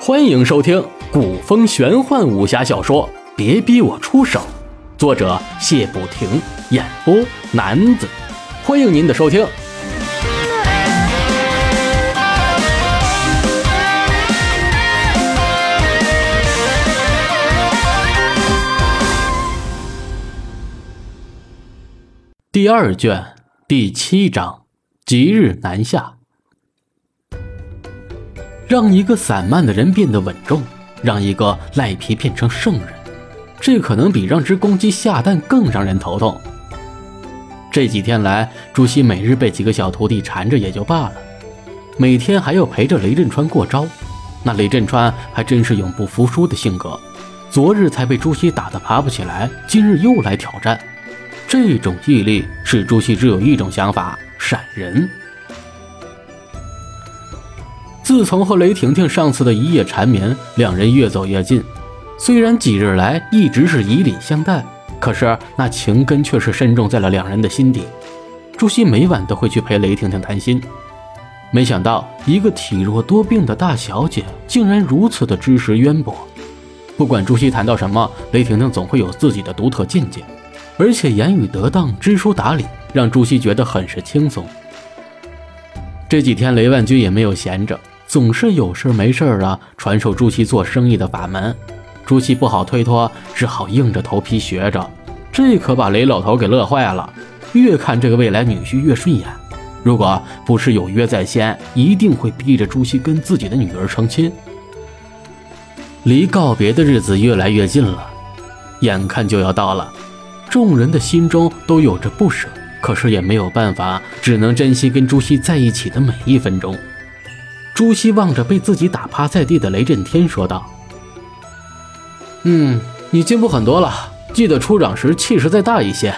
欢迎收听古风玄幻武侠小说《别逼我出手》，作者谢不停，演播男子。欢迎您的收听。第二卷第七章：吉日南下。让一个散漫的人变得稳重，让一个赖皮变成圣人，这可能比让只公鸡下蛋更让人头痛。这几天来，朱熹每日被几个小徒弟缠着也就罢了，每天还要陪着雷震川过招。那雷震川还真是永不服输的性格，昨日才被朱熹打得爬不起来，今日又来挑战。这种毅力使朱熹只有一种想法：闪人。自从和雷婷婷上次的一夜缠绵，两人越走越近。虽然几日来一直是以礼相待，可是那情根却是深种在了两人的心底。朱熹每晚都会去陪雷婷婷谈心，没想到一个体弱多病的大小姐，竟然如此的知识渊博。不管朱熹谈到什么，雷婷婷总会有自己的独特见解。而且言语得当，知书达理，让朱熹觉得很是轻松。这几天雷万钧也没有闲着，总是有事没事的传授朱熹做生意的法门。朱熹不好推脱，只好硬着头皮学着。这可把雷老头给乐坏了，越看这个未来女婿越顺眼。如果不是有约在先，一定会逼着朱熹跟自己的女儿成亲。离告别的日子越来越近了，眼看就要到了。众人的心中都有着不舍，可是也没有办法，只能珍惜跟朱熹在一起的每一分钟。朱熹望着被自己打趴在地的雷震天说道：“嗯，你进步很多了，记得出掌时气势再大一些。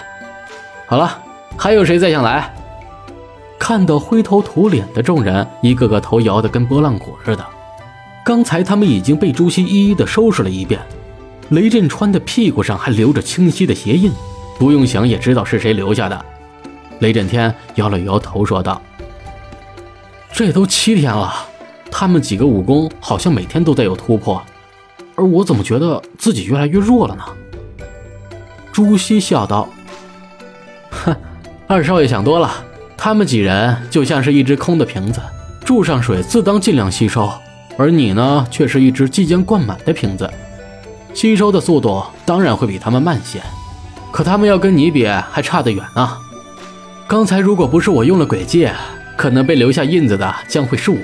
好了，还有谁再想来？”看到灰头土脸的众人，一个个头摇得跟拨浪鼓似的。刚才他们已经被朱熹一一的收拾了一遍。雷震川的屁股上还留着清晰的鞋印，不用想也知道是谁留下的。雷震天摇了摇头说道：“这都七天了，他们几个武功好像每天都在有突破，而我怎么觉得自己越来越弱了呢？”朱熹笑道：“哼，二少爷想多了，他们几人就像是一只空的瓶子，注上水自当尽量吸收，而你呢，却是一只即将灌满的瓶子。”吸收的速度当然会比他们慢些，可他们要跟你比还差得远呢。刚才如果不是我用了诡计，可能被留下印子的将会是我。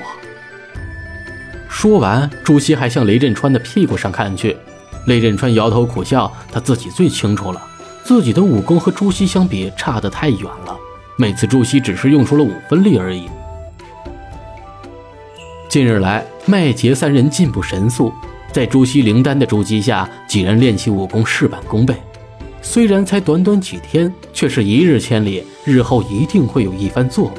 说完，朱熹还向雷震川的屁股上看去。雷震川摇头苦笑，他自己最清楚了，自己的武功和朱熹相比差得太远了。每次朱熹只是用出了五分力而已。近日来，麦杰三人进步神速。在朱熹灵丹的筑基下，几人练起武功事半功倍。虽然才短短几天，却是一日千里，日后一定会有一番作为。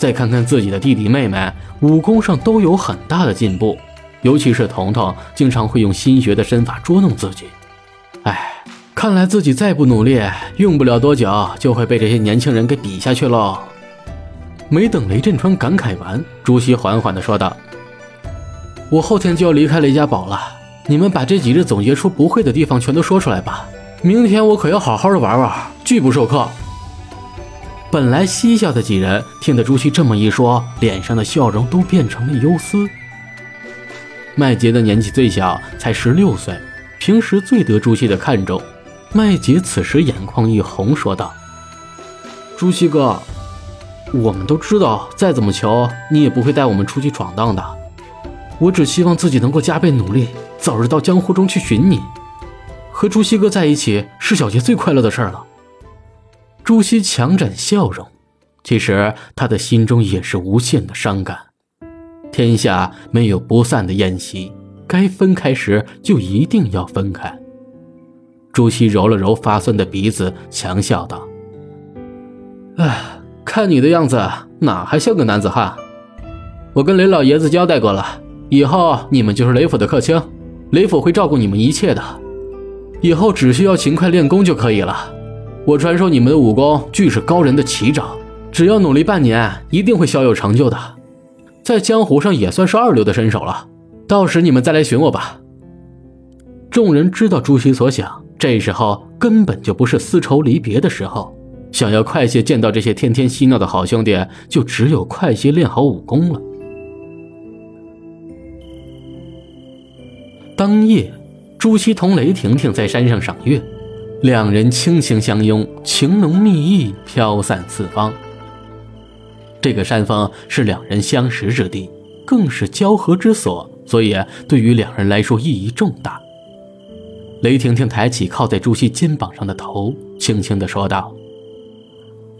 再看看自己的弟弟妹妹，武功上都有很大的进步，尤其是彤彤，经常会用新学的身法捉弄自己。哎，看来自己再不努力，用不了多久就会被这些年轻人给比下去喽。没等雷震川感慨完，朱熹缓缓地说道。我后天就要离开雷家堡了，你们把这几日总结出不会的地方全都说出来吧。明天我可要好好的玩玩，拒不授课。本来嬉笑的几人听得朱熹这么一说，脸上的笑容都变成了忧思。麦杰的年纪最小，才十六岁，平时最得朱熹的看重。麦杰此时眼眶一红，说道：“朱熹哥，我们都知道，再怎么求你也不会带我们出去闯荡的。”我只希望自己能够加倍努力，早日到江湖中去寻你。和朱熹哥在一起是小杰最快乐的事儿了。朱熹强展笑容，其实他的心中也是无限的伤感。天下没有不散的宴席，该分开时就一定要分开。朱熹揉了揉发酸的鼻子，强笑道：“哎，看你的样子，哪还像个男子汉？我跟雷老爷子交代过了。”以后你们就是雷府的客卿，雷府会照顾你们一切的。以后只需要勤快练功就可以了。我传授你们的武功，俱是高人的奇招，只要努力半年，一定会小有成就的。在江湖上也算是二流的身手了。到时你们再来寻我吧。众人知道朱熹所想，这时候根本就不是丝绸离别的时候，想要快些见到这些天天嬉闹的好兄弟，就只有快些练好武功了。当夜，朱熹同雷婷婷在山上赏月，两人轻轻相拥，情浓蜜意飘散四方。这个山峰是两人相识之地，更是交合之所，所以对于两人来说意义重大。雷婷婷抬起靠在朱熹肩膀上的头，轻轻地说道：“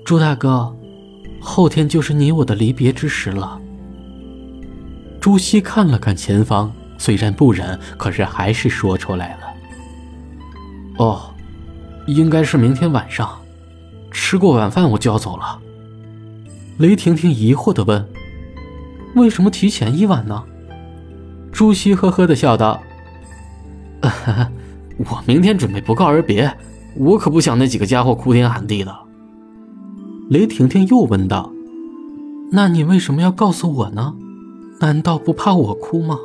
朱大哥，后天就是你我的离别之时了。”朱熹看了看前方，虽然不忍，可是还是说出来了：“哦，应该是明天晚上，吃过晚饭我就要走了。”雷婷婷疑惑地问：“为什么提前一晚呢？”朱熹呵呵地笑道：“。”我明天准备不告而别，我可不想那几个家伙哭天喊地的。雷婷婷又问道：“那你为什么要告诉我呢？难道不怕我哭吗？”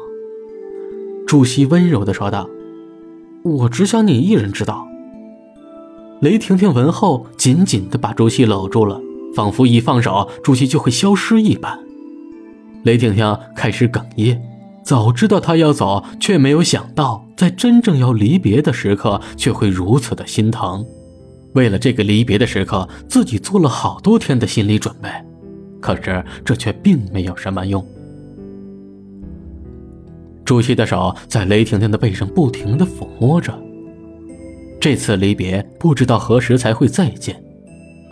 朱熹温柔地说道：“我只想你一人知道。”雷婷婷闻后，紧紧地把朱熹搂住了，仿佛一放手，朱熹就会消失一般。雷婷婷开始哽咽。早知道他要走，却没有想到在真正要离别的时刻，却会如此的心疼。为了这个离别的时刻，自己做了好多天的心理准备，可是这却并没有什么用。朱熹的手在雷婷婷的背上不停的抚摸着。这次离别，不知道何时才会再见，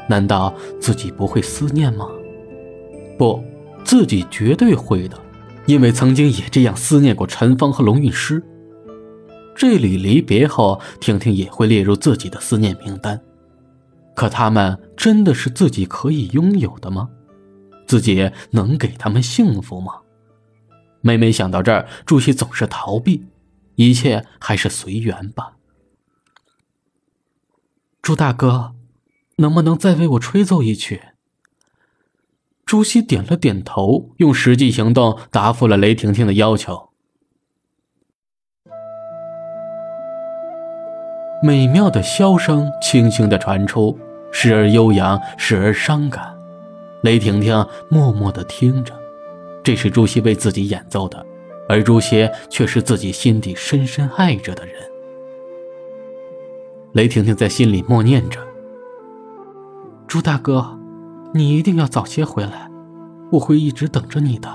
难道自己不会思念吗？不，自己绝对会的。因为曾经也这样思念过陈芳和龙运师，这里离别后，婷婷也会列入自己的思念名单。可他们真的是自己可以拥有的吗？自己能给他们幸福吗？每每想到这儿，朱熹总是逃避，一切还是随缘吧。朱大哥，能不能再为我吹奏一曲？朱熹点了点头，用实际行动答复了雷婷婷的要求。美妙的箫声轻轻的传出，时而悠扬，时而伤感。雷婷婷默默的听着，这是朱熹为自己演奏的，而朱熹却是自己心底深深爱着的人。雷婷婷在心里默念着：“朱大哥。”你一定要早些回来，我会一直等着你的。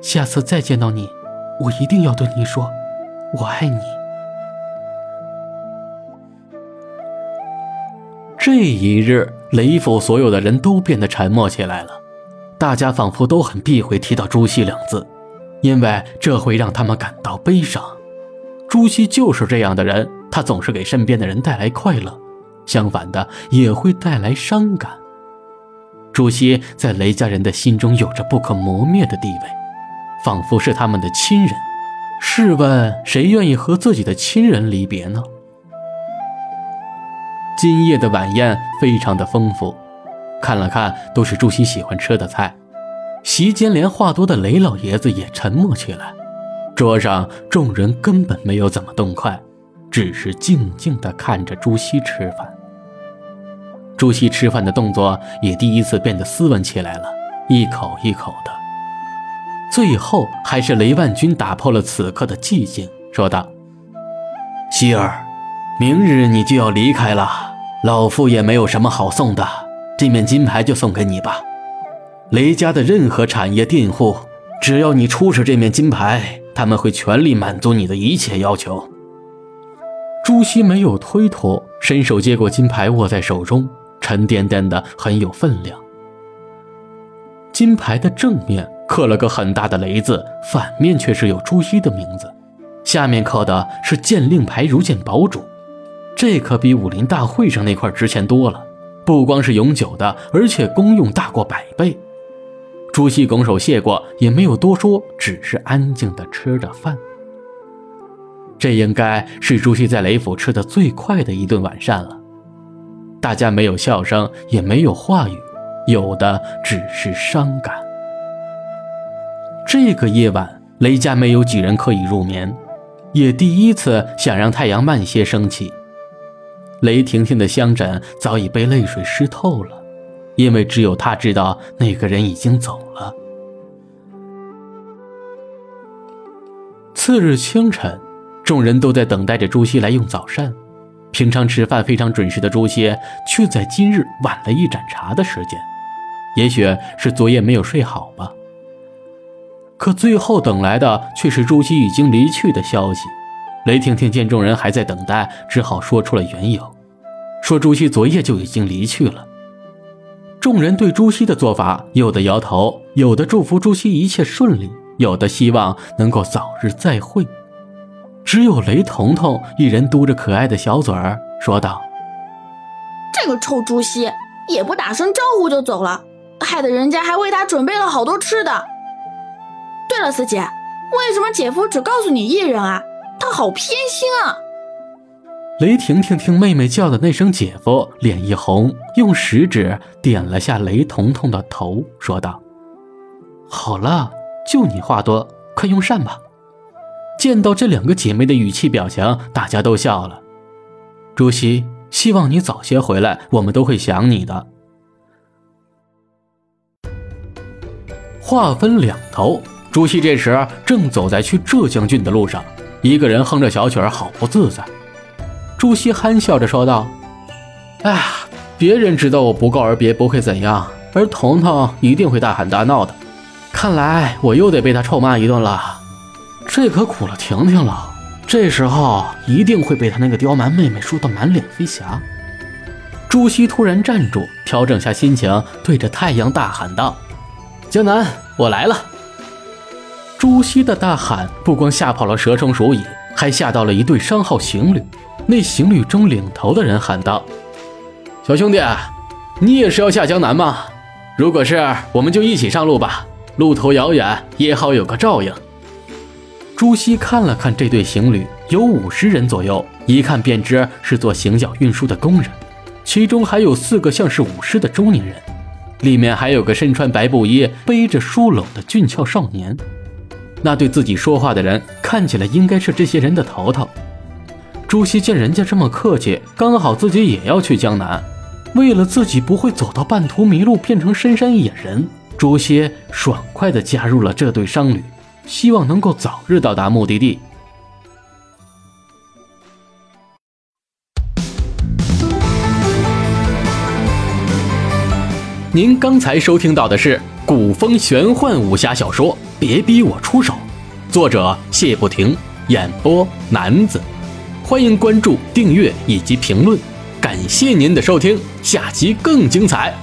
下次再见到你，我一定要对你说，我爱你。这一日，雷府所有的人都变得沉默起来了，大家仿佛都很避讳提到朱熹两字，因为这会让他们感到悲伤。朱熹就是这样的人，他总是给身边的人带来快乐，相反的也会带来伤感。朱熹在雷家人的心中有着不可磨灭的地位，仿佛是他们的亲人。试问谁愿意和自己的亲人离别呢？今夜的晚宴非常的丰富，看了看都是朱熹喜欢吃的菜。席间连话多的雷老爷子也沉默起来。桌上众人根本没有怎么动筷，只是静静地看着朱熹吃饭。朱熹吃饭的动作也第一次变得斯文起来了，一口一口的。最后还是雷万军打破了此刻的寂静，说道：“希儿，明日你就要离开了，老夫也没有什么好送的，这面金牌就送给你吧。雷家的任何产业佃户，只要你出示这面金牌，他们会全力满足你的一切要求。”朱熹没有推脱，伸手接过金牌，握在手中。沉甸甸的，很有分量。金牌的正面刻了个很大的“雷”字，反面却是有朱熹的名字，下面刻的是“剑令牌如见堡主”，这可比武林大会上那块值钱多了。不光是永久的，而且功用大过百倍。朱熹拱手谢过，也没有多说，只是安静的吃着饭。这应该是朱熹在雷府吃的最快的一顿晚膳了。大家没有笑声，也没有话语，有的只是伤感。这个夜晚，雷家没有几人可以入眠，也第一次想让太阳慢些升起。雷婷婷的香枕早已被泪水湿透了，因为只有她知道那个人已经走了。次日清晨，众人都在等待着朱熹来用早膳。平常吃饭非常准时的朱熹，却在今日晚了一盏茶的时间。也许是昨夜没有睡好吧。可最后等来的却是朱熹已经离去的消息。雷婷婷见众人还在等待，只好说出了缘由，说朱熹昨夜就已经离去了。众人对朱熹的做法，有的摇头，有的祝福朱熹一切顺利。有的希望能够早日再会，只有雷彤彤一人嘟着可爱的小嘴儿说道：“这个臭朱熹也不打声招呼就走了，害得人家还为他准备了好多吃的。对了，四姐，为什么姐夫只告诉你一人啊？他好偏心啊！”雷婷婷听妹妹叫的那声“姐夫”，脸一红，用食指点了下雷彤彤的头，说道：“好了。”就你话多，快用膳吧。见到这两个姐妹的语气表情，大家都笑了。朱熹，希望你早些回来，我们都会想你的。话分两头，朱熹这时正走在去浙江郡的路上，一个人哼着小曲儿，好不自在。朱熹憨笑着说道：“哎呀，别人知道我不告而别不会怎样，而彤彤一定会大喊大闹的。”看来我又得被他臭骂一顿了，这可苦了婷婷了。这时候一定会被他那个刁蛮妹妹说得满脸飞霞。朱熹突然站住，调整下心情，对着太阳大喊道：“江南，我来了！”朱熹的大喊不光吓跑了蛇虫鼠蚁，还吓到了一对商号行旅。那行旅中领头的人喊道：“小兄弟，你也是要下江南吗？如果是，我们就一起上路吧。”路途遥远，也好有个照应。朱熹看了看这对行旅，有五十人左右，一看便知是做行脚运输的工人，其中还有四个像是武师的中年人，里面还有个身穿白布衣、背着书篓的俊俏少年。那对自己说话的人看起来应该是这些人的头头。朱熹见人家这么客气，刚好自己也要去江南，为了自己不会走到半途迷路，变成深山野人。朱熹爽快地加入了这对商旅，希望能够早日到达目的地。您刚才收听到的是古风玄幻武侠小说《别逼我出手》，作者谢不停，演播男子。欢迎关注、订阅以及评论，感谢您的收听，下集更精彩。